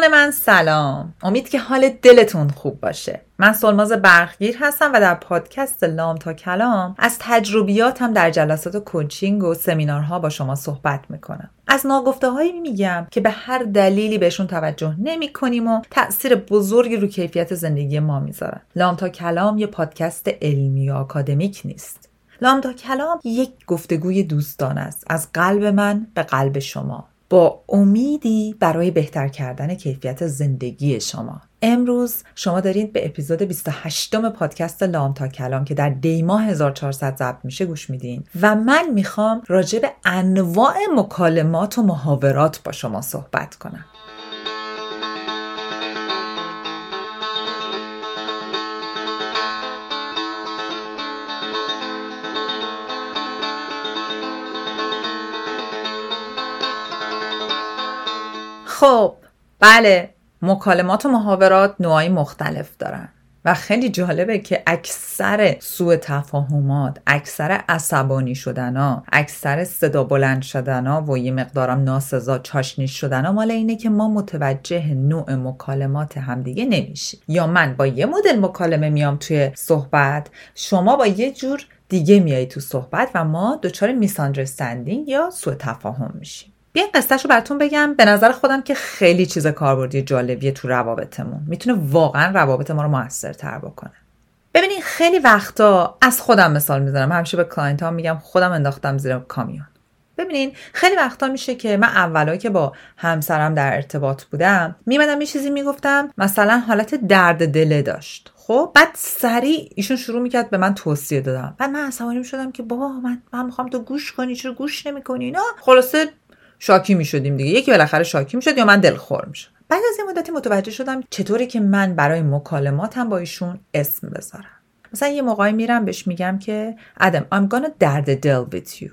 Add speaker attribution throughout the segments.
Speaker 1: دوستان من سلام. امید که حال دلتون خوب باشه. من سلماز برخگیر هستم و در پادکست لام تا کلام از تجربیاتم در جلسات کوچینگ و سمینارها با شما صحبت می‌کنم. از ناگفته هایی میگم که به هر دلیلی بهشون توجه نمی کنیم و تاثیر بزرگی رو کیفیت زندگی ما می‌ذارن. لام تا کلام یه پادکست علمی و آکادمیک نیست. لام تا کلام یک گفتگوی دوستان است. از قلب من به قلب شما. با امیدی برای بهتر کردن کیفیت زندگی شما. امروز شما دارید به اپیزود 28 م پادکست لام تا کلام که در دیماه 1400 ضبط میشه گوش میدین و من می‌خوام راجع به انواع مکالمات و محاورات با شما صحبت کنم. خب بله مکالمات و محاورات نوعی مختلف دارن. و خیلی جالبه که اکثر سوء تفاهمات اکثر عصبانی شدنا اکثر صدا بلند شدنا و یه مقدارم ناسزا چاشنی شدنا مال اینه که ما متوجه نوع مکالمات همدیگه نمیشیم. یا من با یه مدل مکالمه میام توی صحبت شما با یه جور دیگه میایی تو صحبت و ما دچار misunderstanding یا سوء تفاهم میشیم. بیا قصهش رو براتون بگم. به نظر خودم که خیلی چیز کاربردی جالبیه تو روابطمون. می‌تونه واقعا روابط ما رو موثرتر بکنه. ببینید خیلی وقتا از خودم مثال می‌زنم. همیشه به client ها میگم خودم انداختم زیر کامیون. ببینین خیلی وقتا میشه که من اولایی که با همسرم در ارتباط بودم میمدم یه چیزی می‌گفتم. مثلا حالت درد دله داشت. خب بعد سریع ایشون شروع می‌کرد به من توصیه دادن بعد من عصبانی شدم که بابا من من می‌خوام تو گوش کنی. چرا گوش نمی‌کنی اینا؟ خلاصه شاکی می شدیم دیگه. یکی بالاخره شاکی می شد یا من دلخور می شدم بعد از یه مدتی متوجه شدم چطوری که من برای مکالماتم با ایشون اسم بذارم. مثلا یه موقعی میرم بهش میگم که ادم I'm gonna درد دل with you.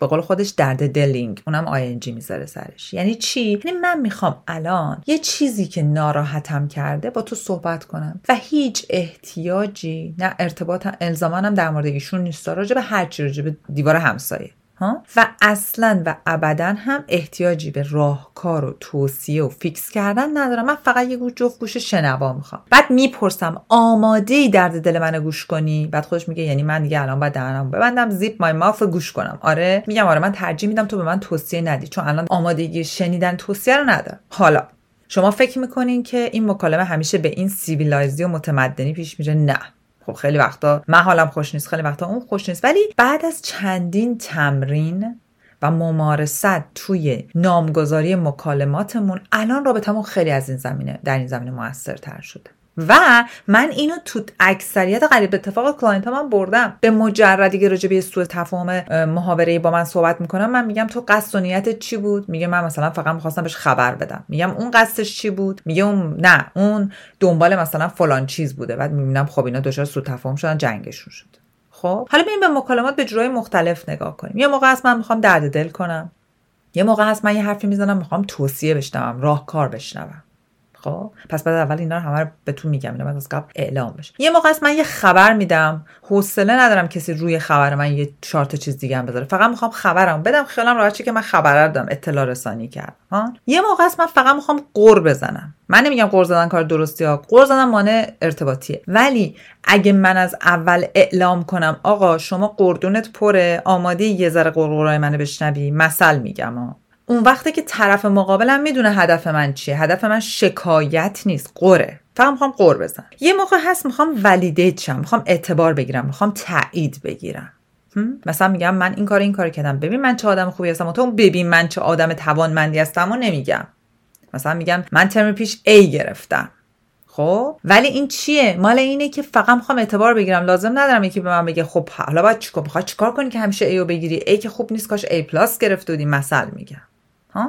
Speaker 1: به قول خودش درد دلینگ. اونم آینجی می‌ذاره سرش. یعنی چی؟ یعنی من می‌خوام الان یه چیزی که ناراحتم کرده با تو صحبت کنم. و هیچ احتیاجی نه ارتباط الزامانم در مورد ایشون نیست. راجع به هر چی دیوار همسایه. ها؟ و اصلا و ابدا هم احتیاجی به راهکار و توصیه و fix کردن ندارم. من فقط یه گوش جفت گوش شنوا می‌خوام. بعد می‌پرسم آماده ای درد دل منو گوش کنی؟ بعد خودش میگه یعنی من دیگه الان باید دهنم ببندم zip my mouth گوش کنم. آره میگم آره من ترجیح میدم تو به من توصیه ندی چون الان آمادگی شنیدن توصیه رو ندارم. حالا شما فکر می‌کنین که این مکالمه همیشه به این civilized ی و متمدنی پیش میره؟ نه. خب خیلی وقتا من حالم خوش نیست خیلی وقتا اون خوش نیست. ولی بعد از چندین تمرین و ممارست توی نامگذاری مکالماتمون الان رابطمون خیلی از این زمینه در این زمینه موثرتر شده. و من اینو تو اکثریت قریب اتفاق client ها من بردم. به مجردی که راجع به سوء تفاهم محاوره با من صحبت می‌کنم من میگم تو قصد و نیتت چی بود؟ میگه من مثلا فقط می‌خواستم بهش خبر بدم. میگم اون قصدش چی بود؟ میگه اون نه اون دنبال مثلا فلان چیز بوده. بعد می‌بینم خب اینا دچار سوء تفاهم شدن جنگشون شد. خب حالا بیایم به مکالمات به جورای مختلف نگاه کنیم. یه موقع هست من می‌خوام درد دل کنم. یه موقع هست من یه حرفی می‌زنم می‌خوام توصیه بشنوم راهکار بشنوم. خب؟ پس بعد اول اینا رو همه رو بهتون میگم اینا از قبل اعلام بشه. یه موقع است من یه خبر میدم. حوصله ندارم کسی روی خبر من یه چارت چیز دیگه هم بذاره. فقط می‌خوام خبرم بدم خیالم راحت که من خبر دادم اطلاع رسانی کردم یه موقع است من فقط می‌خوام قور بزنم. من نمیگم قور زدن کار درستی ها. قور زدن مانع ارتباطیه. ولی اگه من از اول اعلام کنم آقا شما قردونت پره آماده یه ذره قرقرای منو بشنوی مثل میگم ها؟ اون وقتی که طرف مقابلم می‌دونه هدف من چیه. هدف من شکایت نیست قره. فقط می‌خوام قر بزن یه موقع هست می‌خوام ولیدیت شم می‌خوام اعتبار بگیرم می‌خوام تایید بگیرم. مثلا میگم من این کار این کار کردم. ببین من چه آدم خوبی هستم. تو ببین من چه آدم توانمندی هستم و نمیگم. مثلا میگم من ترم پیش A گرفتم. خب؟ ولی این چیه؟ مال اینه که فقط می‌خوام اعتبار بگیرم. لازم ندارم یکی به من بگه خب حالا باید چیکار می‌خوای چیکار کنی که همیشه A رو بگیری؟ A که خوب نیست کاش A plus گرفته بودی. مثل میگم.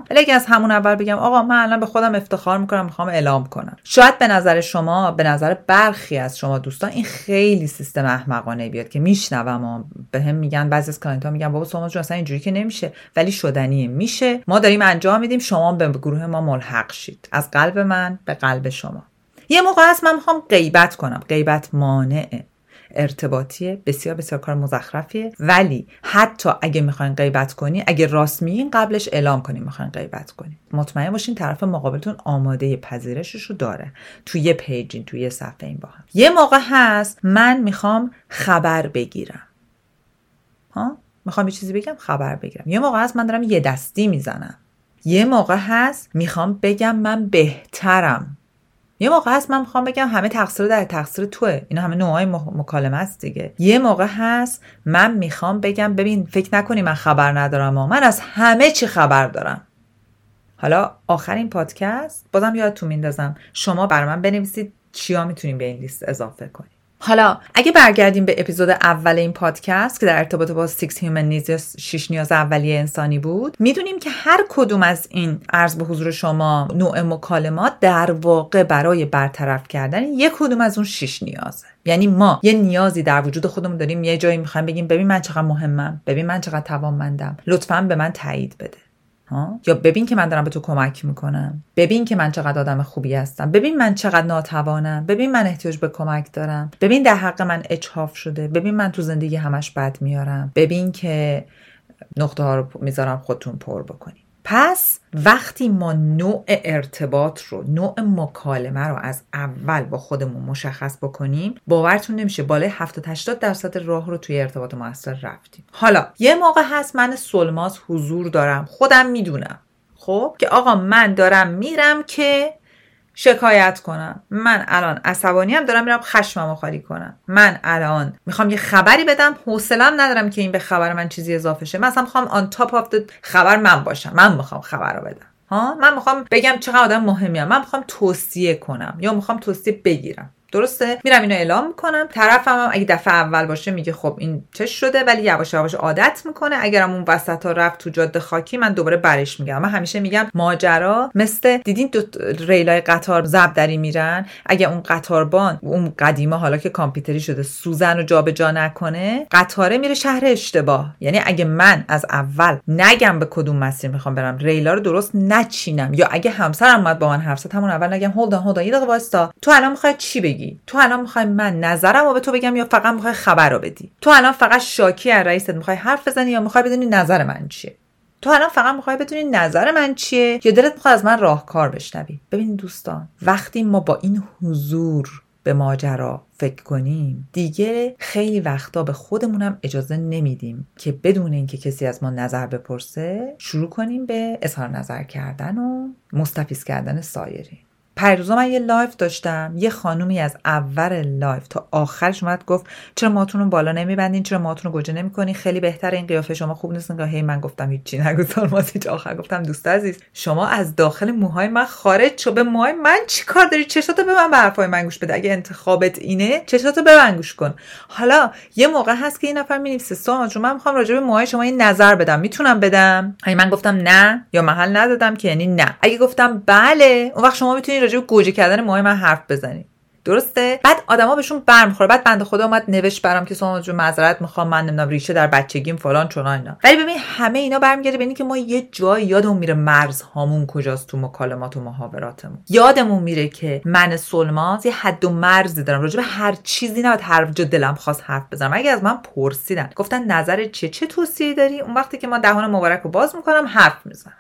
Speaker 1: ولی اگه از همون اول بگم آقا من الان به خودم افتخار می‌کنم می‌خوام اعلام کنم. شاید به نظر شما به نظر برخی از شما دوستان این خیلی سیستم احمقانه بیاد که میشنوم به هم میگن بعضی از client میگن بابا شما اصلا اینجوری که نمیشه. ولی شدنیه میشه. ما داریم انجام میدیم شما به گروه ما ملحق شید. از قلب من به قلب شما. یه موقع هست من می‌خوام غیبت کنم. غیبت مانعه ارتباطیه بسیار بسیار کار مزخرفیه. ولی حتی اگه می‌خواین غیبت کنی اگه راست میگین قبلش اعلام کنین می‌خواین غیبت کنین. مطمئن باشین طرف مقابلتون آماده پذیرشش رو داره. توی یه پیجین توی یه صفحه این با هم. یه موقع هست من می‌خوام خبر بگیرم. ها؟ می‌خوام یه چیزی بگم؟ خبر بگیرم. یه موقع هست من دارم یه دستی می‌زنم. یه موقع هست می‌خوام بگم من بهترم. یه موقع هست من می‌خوام بگم همه تقصیر در تقصیر توه. اینا همه نوعای مکالمه است دیگه. یه موقع هست من می‌خوام بگم ببین فکر نکنی من خبر ندارم و من از همه چی خبر دارم. حالا آخرین پادکست. بازم یادتون میندازم. شما بر من بنویسید چیا می‌تونیم به این لیست اضافه کنیم. حالا اگه برگردیم به اپیزود اول این پادکست که در ارتباط با 6 Human Needs یا 6 نیاز اولیه انسانی بود می‌دونیم که هر کدوم از این عرض به حضور شما نوع مکالمات در واقع برای برطرف کردن یک کدوم از اون 6 نیازه یعنی ما یه نیازی در وجود خودمون داریم یه جایی می‌خوایم بگیم ببین من چقدر مهمم ببین من چقدر توانمندم لطفا به من تایید بده. ها؟ یا ببین که من دارم به تو کمک می‌کنم. ببین که من چقدر آدم خوبی هستم. ببین من چقدر ناتوانم. ببین من احتیاج به کمک دارم. ببین در حق من اچهاف شده. ببین من تو زندگی همش بد میارم. ببین که نقطه ها رو می‌ذارم خودتون پر بکنیم پس وقتی ما نوع ارتباط رو نوع مکالمه رو از اول با خودمون مشخص بکنیم باورتون نمیشه بالای 70 80 درصد راه رو توی ارتباط موثر رفتیم. حالا یه موقع هست من سلماز حضور دارم. خودم می‌دونم. خب؟ که آقا من دارم میرم که شکایت کنم. من الان عصبانی هم دارم میرم خشممو خالی کنم. من الان می‌خوام یه خبری بدم حوصلم ندارم که این به خبر من چیزی اضافه شه. من اصلا می‌خوام آن تاپ آف خبر من باشم. من می‌خوام خبر رو بدم. ها؟ من می‌خوام بگم چقدر آدم مهمی من می‌خوام توصیه کنم یا می‌خوام توصیه بگیرم. درسته؟ میرم اینو اعلام می‌کنم. طرفم اگه دفعه اول باشه میگه خب این چه شده ولی یواش یواش عادت می‌کنه. اگرم اون وسط ها رفت تو جاده خاکی من دوباره برش میگم من همیشه میگم ماجرا مثل دیدین دو ریلای قطار زب دری میرن؟ اگه اون قطاربان اون قدیمه حالا که کامپیوتری شده سوزن رو جابجا نکنه قطاره میره شهر اشتباه. یعنی اگه من از اول نگم به کدوم مسیر می‌خوام برم ریلا رو درست نچینم. یا اگه همسرم اومد با من حرف زد همون اول نگم هولد هولد یه دقیقه تو الان می‌خوای چی بگی؟ تو الان می‌خوای من نظرم رو به تو بگم یا فقط می‌خوای خبر رو بدی؟ تو الان فقط شاکی از رئیست می‌خوای حرف بزنی یا می‌خوای بدونی نظر من چیه؟ تو الان فقط می‌خوای بدونی نظر من چیه یا دلت می‌خواد از من راهکار بشنوی؟ ببین دوستان وقتی ما با این حضور به ماجرا فکر کنیم دیگه خیلی وقتا به خودمونم اجازه نمیدیم که بدون اینکه کسی از ما نظر بپرسه شروع کنیم به اظهار نظر کردن و مستفیض کردن سایرین. پریروزا من یه live داشتم. یه خانومی از اول live تا آخرش اومد گفت چرا موتون رو بالا نمیبندین؟ چرا موتون رو گوجه نمی‌کنین؟ خیلی بهتره این قیافه شما خوب نیست. هی من گفتم هیچی نگو سولماز هیچ آخر. گفتم دوست عزیز شما از داخل موهای من خارج شو. به موهای من چی کار داری؟ چشاتو به من به حرفای من گوش بده. اگه انتخابت اینه چشاتو به من گوش کن. حالا یه موقع هست که این نفر می‌نویسه سوما من می‌خوام راجع به موهای شما این نظر بدم. می‌تونم بدم؟ اگه من گفتم نه یا محل ندادم که یعنی نه. اگه گفتم بله اون وقت شما می‌تونید راجع به گوجه کردن موهای من حرف بزنی. درسته؟ بعد آدما بهشون برمیخوره. بعد بنده خدا اومد نوشت برام که سوما جون معذرت می‌خوام. من نمی‌دونم ریشه در بچگیم فلان چنان اینا. ولی ببین همه اینا برمیگرده به که ما یه جای یادمون میره مرزهامون کجاست تو مکالمات و محاوراتمون. یادمون میره که من سلماز یه حد و مرزی دارم. راجع به هر چیزی نباید هر جا دلم خواست حرف بزنم. اگه از من پرسیدن گفتن نظر چه چه توصیه داری؟ اون وقتی که ما دهان مبارک رو باز می‌کنم حرف می‌زنم.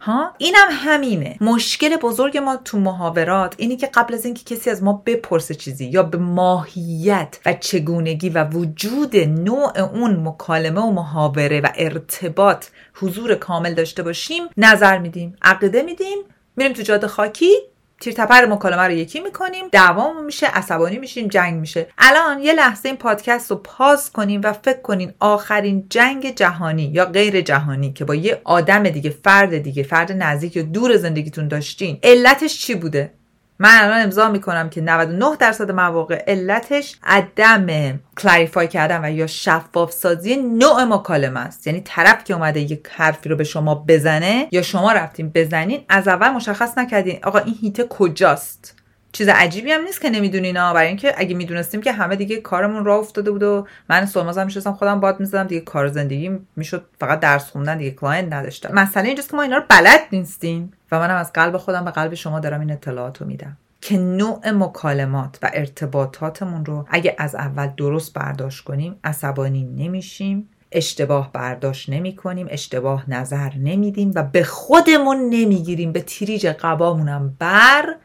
Speaker 1: ها؟ اینم همینه. مشکل بزرگ ما تو محاورات اینی که قبل از اینکه کسی از ما بپرسه چیزی یا به ماهیت و چگونگی و وجود نوع اون مکالمه و محاوره و ارتباط حضور کامل داشته باشیم نظر میدیم عقیده میدیم میریم تو جاده خاکی تیر تپر مکالمه رو یکی می‌کنیم دوام میشه عصبانی میشیم جنگ میشه. الان یه لحظه این پادکست رو پاز کنیم و فکر کنین آخرین جنگ جهانی یا غیر جهانی که با یه آدم دیگه فرد دیگه فرد نزدیک یا دور زندگیتون داشتین علتش چی بوده؟ من الان امضا می‌کنم که 99 درصد مواقع علتش عدم clarify کردن و یا شفاف سازی نوع مکالمه است. یعنی طرف که اومده یک حرفی رو به شما بزنه یا شما رفتین بزنین از اول مشخص نکردین آقا این hit ـه کجاست. چیز عجیبی هم نیست که نمی‌دونین ها برای اینکه اگه می‌دونستیم که همه دیگه کارمون راه افتاده بود و من سلمازم میشستم خودم باد می‌زدم دیگه کار زندگی می‌شد فقط درس خوندن دیگه کلاینت نداشتم. مسئله اینجاست که ما اینا رو بلد نیستیم و منم از قلب خودم به قلب شما دارم این اطلاعات رو میدم. که نوع مکالمات و ارتباطاتمون رو اگه از اول درست برداشت کنیم عصبانی نمیشیم اشتباه برداشت نمی کنیم اشتباه نظر نمیدیم و به خودمون نمی‌گیریم به تریج قبامونم بر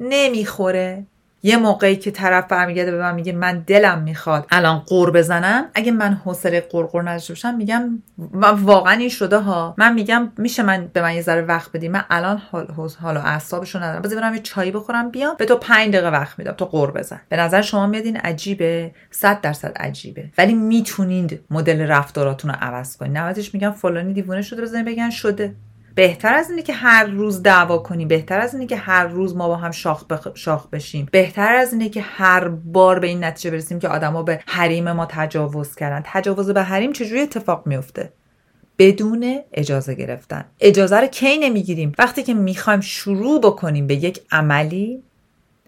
Speaker 1: نمی‌خوره. یه موقعی که طرف برمیگرده به من میگه من دلم می‌خواد الان قور بزنم اگه من حوصله قرقر نداشته باشم میگم واقعا این شده ها. من میگم میشه من به من یه ذره وقت بدی. من الان حال حال و اعصابشو ندارم. بذار برم یه چایی بخورم بیام به تو 5 دقیقه وقت میدم. تو قور بزن. به نظر شما میاد این عجیبه؟ 100 درصد عجیبه. ولی می‌تونید مدل رفتاراتون رو عوض کنید. نوازش میگم فلانی دیوونه شده بزنین بگن شده. بهتر از اینه که هر روز دعوا کنیم بهتر از اینه که هر روز ما با هم شاخ, بخ... شاخ بشیم. بهتر از اینه که هر بار به این نتیجه برسیم که آدما به حریم ما تجاوز کردن. تجاوز به حریم چجوری اتفاق میفته بدون اجازه گرفتن. اجازه رو کی نمی‌گیریم؟ وقتی که می‌خوایم شروع بکنیم به یک عملی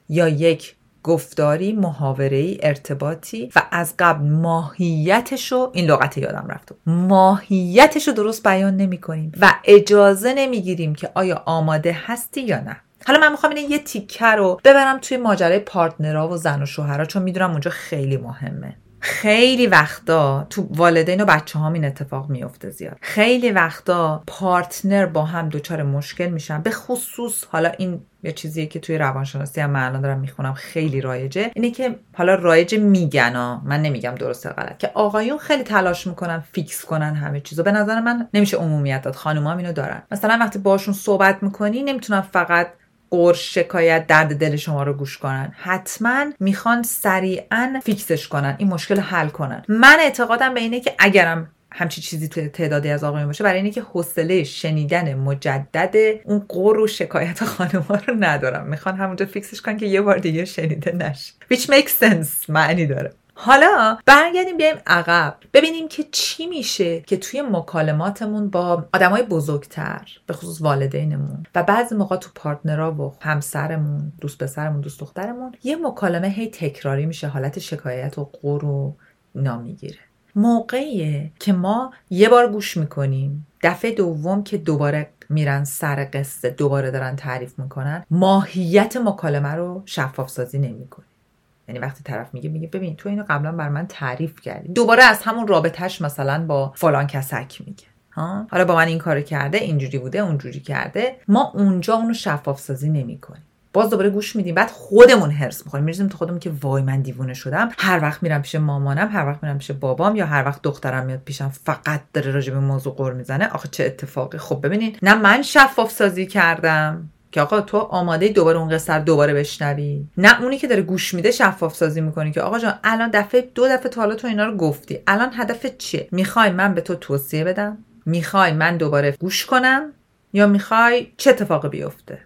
Speaker 1: یا یک گفتاری محاوره ارتباطی و از قبل ماهیتش رو این لغت یادم رفت. ماهیتش رو درست بیان نمی کنیم و اجازه نمی‌گیریم که آیا آماده هستی یا نه. حالا من می‌خوام اینه یه تیکه رو ببرم توی ماجرای پارتنرها و زن و شوهرها چون می‌دونم اونجا خیلی مهمه. خیلی وقتا تو والدین و بچه هم این اتفاق میفته زیاد. خیلی وقتا پارتنر با هم دچار مشکل میشن. به خصوص حالا این یه چیزیه که توی روانشناسی هم من الان دارم می‌خونم خیلی رایجه. اینه که حالا رایج میگن من نمیگم درسته غلط که آقایون خیلی تلاش می‌کنن fix کنن همه چیزو. به نظر من نمیشه عمومیت داد. خانوما اینو دارن. مثلا وقتی باشون صحبت می‌کنی نمی‌تونن فقط غرش شکایت درد دل شما رو گوش کنن. حتما می‌خوان سریعا fix ش کنن. این مشکل حل کنن. من اعتقادم به اینه که اگرم همچی چیزی تعدادی از آقایون باشه برای اینه که حوصله شنیدن مجدد اون غر و شکایت خانوما رو ندارم. می‌خوان همونجا fix ش کنن که یه بار دیگه شنیده نشه. Which makes sense. معنی داره. حالا برگردیم بیایم عقب. ببینیم که چی میشه که توی مکالماتمون با آدمای بزرگتر به خصوص والدینمون و بعضی موقع تو پارتنرها و همسرمون دوست پسرمون دوست دخترمون یه مکالمه هی تکراری میشه حالت شکایت و غر و نامیگیره موقعیه که ما یه بار گوش می‌کنیم دفعه دوم که دوباره میرن سر قصه دوباره دارن تعریف می‌کنن ماهیت مکالمه رو شفاف سازی نمی‌کنه. یعنی وقتی طرف میگه میگه ببین تو اینو قبلا بر من تعریف کردی. دوباره از همون رابطهش مثلا با فلان کسک میگه. ها؟ حالا با من این کارو کرده اینجوری بوده اونجوری کرده. ما اونجا اونو شفاف سازی نمی‌کنیم. باز دوباره گوش میدیم. بعد خودمون هرس می‌خوریم. می‌رسیم تو خودمون که وای من دیوونه شدم. هر وقت میرم پیش مامانم هر وقت میرم پیش بابام یا هر وقت دخترم میاد پیشم فقط داره راجع به موضوع قر می‌زنه. آخه چه اتفاقی. خب ببینین نه من شفاف سازی کردم. که آقا تو آماده دوباره اون قصه دوباره بشنوی. نه اونی که داره گوش میده شفاف سازی می‌کنی که آقا جان الان دفعه دو دفعه تا حالا تو اینا رو گفتی. الان هدف چیه؟ می‌خوای من به تو توصیه بدم؟ می‌خوای من دوباره گوش کنم؟ یا می‌خوای چه اتفاقی بیفته؟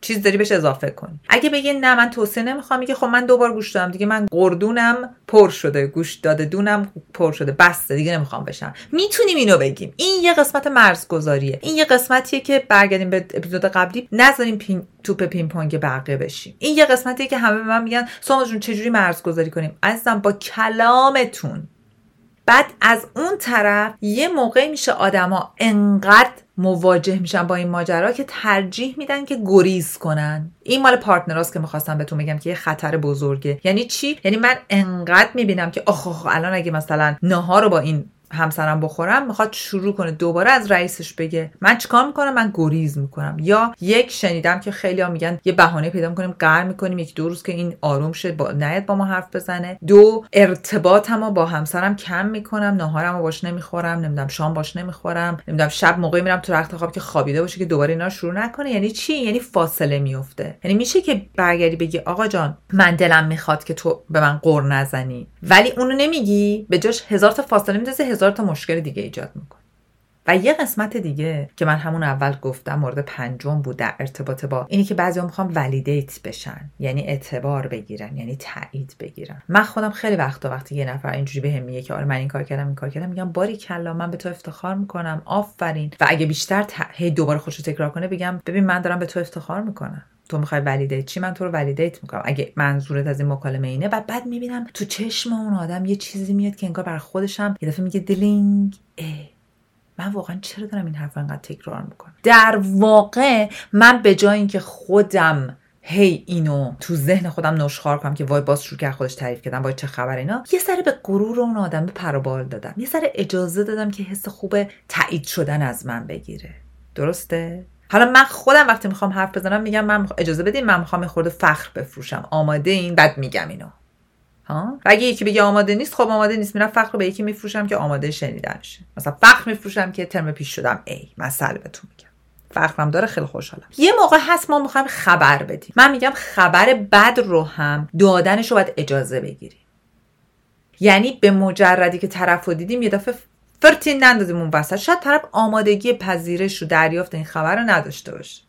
Speaker 1: چیز داری بهش اضافه کنی. اگه بگی نه من توصیه نمی‌خوام. میگه خب من دوبار گوش دادم. دیگه من قردونم پر شده. گوش داده دونم پر شده. بسته. دیگه نمی‌خوام بشم. می‌تونیم اینو بگیم. این یه قسمت مرزگذاریه. این یه قسمتیه که برگردیم به اپیزود قبلی. نذاریم پین توپ پینگ پونگ بقیه بشیم. این یه قسمتیه که همه به من میگن سوما جون چجوری مرزگذاری کنیم؟ عزیزم با کلامتون. بعد از اون طرف یه موقعی میشه آدما انقدر مواجه میشن با این ماجرا که ترجیح میدن که گریز کنن. این مال پارتنراست که می‌خواستم بهتون بگم که یه خطر بزرگه. یعنی چی؟ یعنی من انقدر می‌بینم که آخ الان اگه مثلا نهار رو با این همسرم بخورم می‌خواد شروع کنه دوباره از رئیسش بگه من چیکار می‌کنم؟ من گریز می‌کنم. یا یک شنیدم که خیلی ها میگن یه بهانه پیدا می‌کنیم قر می‌کنیم یک دو روز که این آروم شه با نیت با ما حرف بزنه. دو ارتباطمو با همسرم کم می‌کنم ناهارمو باش نمی‌خورم نمی‌دونم شام باش نمی‌خورم نمی‌دونم شب موقعی میرم تو رخت خواب که خوابیده باشه که دوباره اینا شروع نکنه. یعنی چی؟ یعنی فاصله میفته یعنی میشه که برگردی بگی آقا جان من دلم می‌خواد که تو به من قر نزنی. ولی اونو نمیگی. به جاش هزار تا فاصله میندازی هزار تا مشکل دیگه ایجاد می‌کنه و یه قسمت دیگه که من همون اول گفتم مورد پنجم بود در ارتباط با اینی که بعضی می‌خوام ولیدیت بشن یعنی اعتبار بگیرن یعنی تایید بگیرن. من خودم خیلی وقتا وقتی یه نفر اینجوری بهم میگه که آره من این کار کردم این کار کردم میگم باری کلا من به تو افتخار می‌کنم آفرین. و اگه بیشتر هی دوباره خودشو تکرار کنه بگم ببین من دارم به تو افتخار می‌کنم. تو می‌خوای ولیدیت چی؟ من تو رو ولیدیت می‌کنم. اگه منظورت از این مکالمه اینه و بعد می‌بینم تو چشم اون آدم یه چیزی میاد که انگار بر خودشم یه دفعه میگه دلینگ من واقعا چرا دارم این حرف انقدر تکرار می‌کنم؟ در واقع من به جای اینکه خودم هی اینو تو ذهن خودم نشخار کنم که وای باز شروع کرد خودش تعریف کردم وای چه خبر اینا یه سر به غرور اون آدم به پروبال دادم. یه سر اجازه دادم که حس خوب تایید شدن از من بگیره. درسته؟ حالا من خودم وقتی می‌خوام حرف بزنم میگم من اجازه بدین من می‌خوام خورده فخر بفروشم. آماده این بعد میگم اینو. و اگه یکی بگه آماده نیست خب آماده نیست. میرم فخر رو به یکی میفروشم که آماده شنیدنشه مثلا فخر میفروشم که ترم پیش شدم. ای مثلا بهتون میگم. فخرم داره خیلی خوشحالم. یه موقع هست ما می‌خوایم خبر بدیم. من میگم خبر بد رو هم دادنش رو باید اجازه بگیریم. یعنی به مجردی که طرف رو دیدیم یه دفعه فرتین نندازیم اون وسط. شاید طرف آمادگی پذیرش رو دریافت این خبر رو نداشته باشه.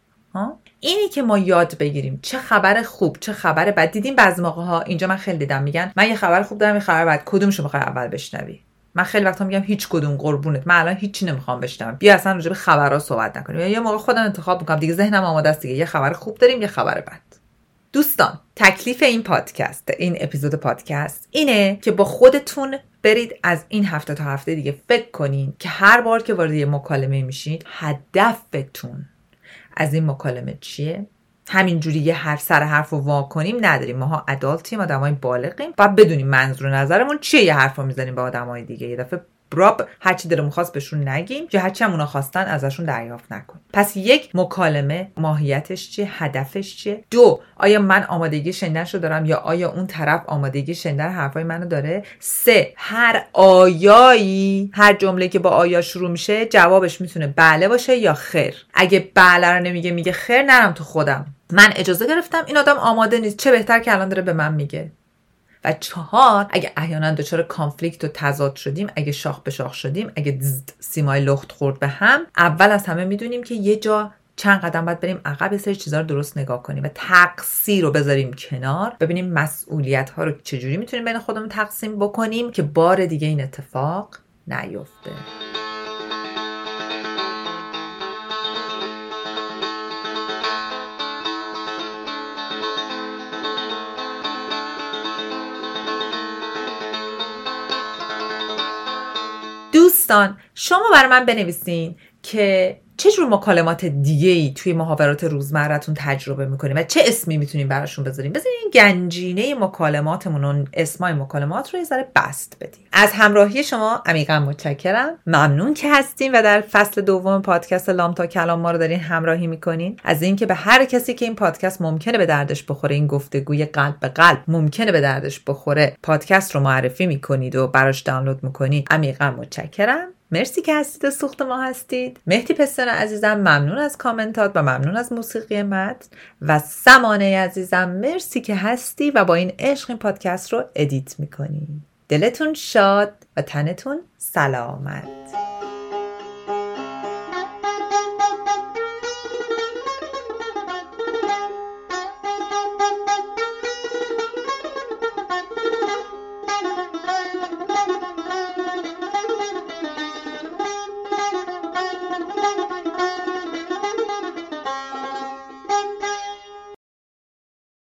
Speaker 1: اینی که ما یاد بگیریم. چه خبر خوب چه خبر بد. دیدیم بعضی موقع ها اینجا من خیلی دیدم میگن من یه خبر خوب دارم یه خبر بد. کدومشو می‌خوای اول بشنوی؟ من خیلی وقتا میگم هیچ کدوم قربونت. من الان هیچی نمی‌خوام بشنوم. بیا اصلا راجع به خبرها صحبت نکنیم. یه موقع خودم انتخاب می‌کنم. دیگه ذهنم آماده است دیگه. یه خبر خوب داریم یه خبر بد. دوستان تکلیف این پادکست این اپیزود پادکست اینه که با خودتون برید از این هفته تا هفته دیگه فکر کنین که هر بار که وارد یه مکالمه میشید هدفتون از این مکالمه چیه؟ همینجوری یه هر سر حرف رو وا کنیم نداریم. ماها ادالتیم آدمای بالغیم. و بدونیم منظور نظرمون چیه؟ یه حرف رو می‌زنیم به آدمای دیگه. یه دفعه براب هرچی دلمون خواست بهشون نگیم یا هرچی هم اونا خواستن ازشون دریافت نکنیم پس یک مکالمه ماهیتش چیه؟ هدفش چیه؟ دو آیا من آمادگی شنیدنشو دارم یا آیا اون طرف آمادگی شنیدن حرفای منو داره؟ سه هر آیایی هر جمله که با آیا شروع میشه جوابش می‌تونه بله باشه یا خیر. اگه بله رو نمیگه میگه خیر نرم تو خودم. من اجازه گرفتم این آدم آماده نیست. چه بهتر که الان داره به من میگه. و چهار اگه احیانا دچار کانفلیکت و تضاد شدیم اگه شاخ به شاخ شدیم اگه سیمای لخت خورد به هم اول از همه می‌دونیم که یه جا چند قدم باید بریم عقب سری چیزا رو درست نگاه کنیم و تقصیر رو بذاریم کنار ببینیم مسئولیت ها رو چجوری می‌تونیم بین خودمون تقسیم بکنیم که بار دیگه این اتفاق نیفته. دوستان شما برای من بنویسین که چه جور مکالمات دیگه ای توی محاورات روزمرتون تجربه می‌کنیم و چه اسمی می‌تونیم براشون بذاریم بذارین گنجینه مکالماتمون و اسمای مکالمات رو یه ذره بست بدیم از همراهی شما عمیقا متشکرم. ممنون که هستین و در فصل دوم پادکست لام تا کلام ما رو دارین همراهی می‌کنین. از اینکه به هر کسی که این پادکست ممکنه به دردش بخوره این گفتگوی قلب به قلب ممکنه به دردش بخوره پادکست رو معرفی می‌کنید و براش دانلود می‌کنید. عمیقا متشکرم. مرسی که هستید سوخت ما هستید. مهدی پستان عزیزم ممنون از کامنتات و ممنون از موسیقی متن و سمانه عزیزم مرسی که هستی و با این عشق این پادکست رو ادیت می‌کنی. دلتون شاد و تنتون سلامت.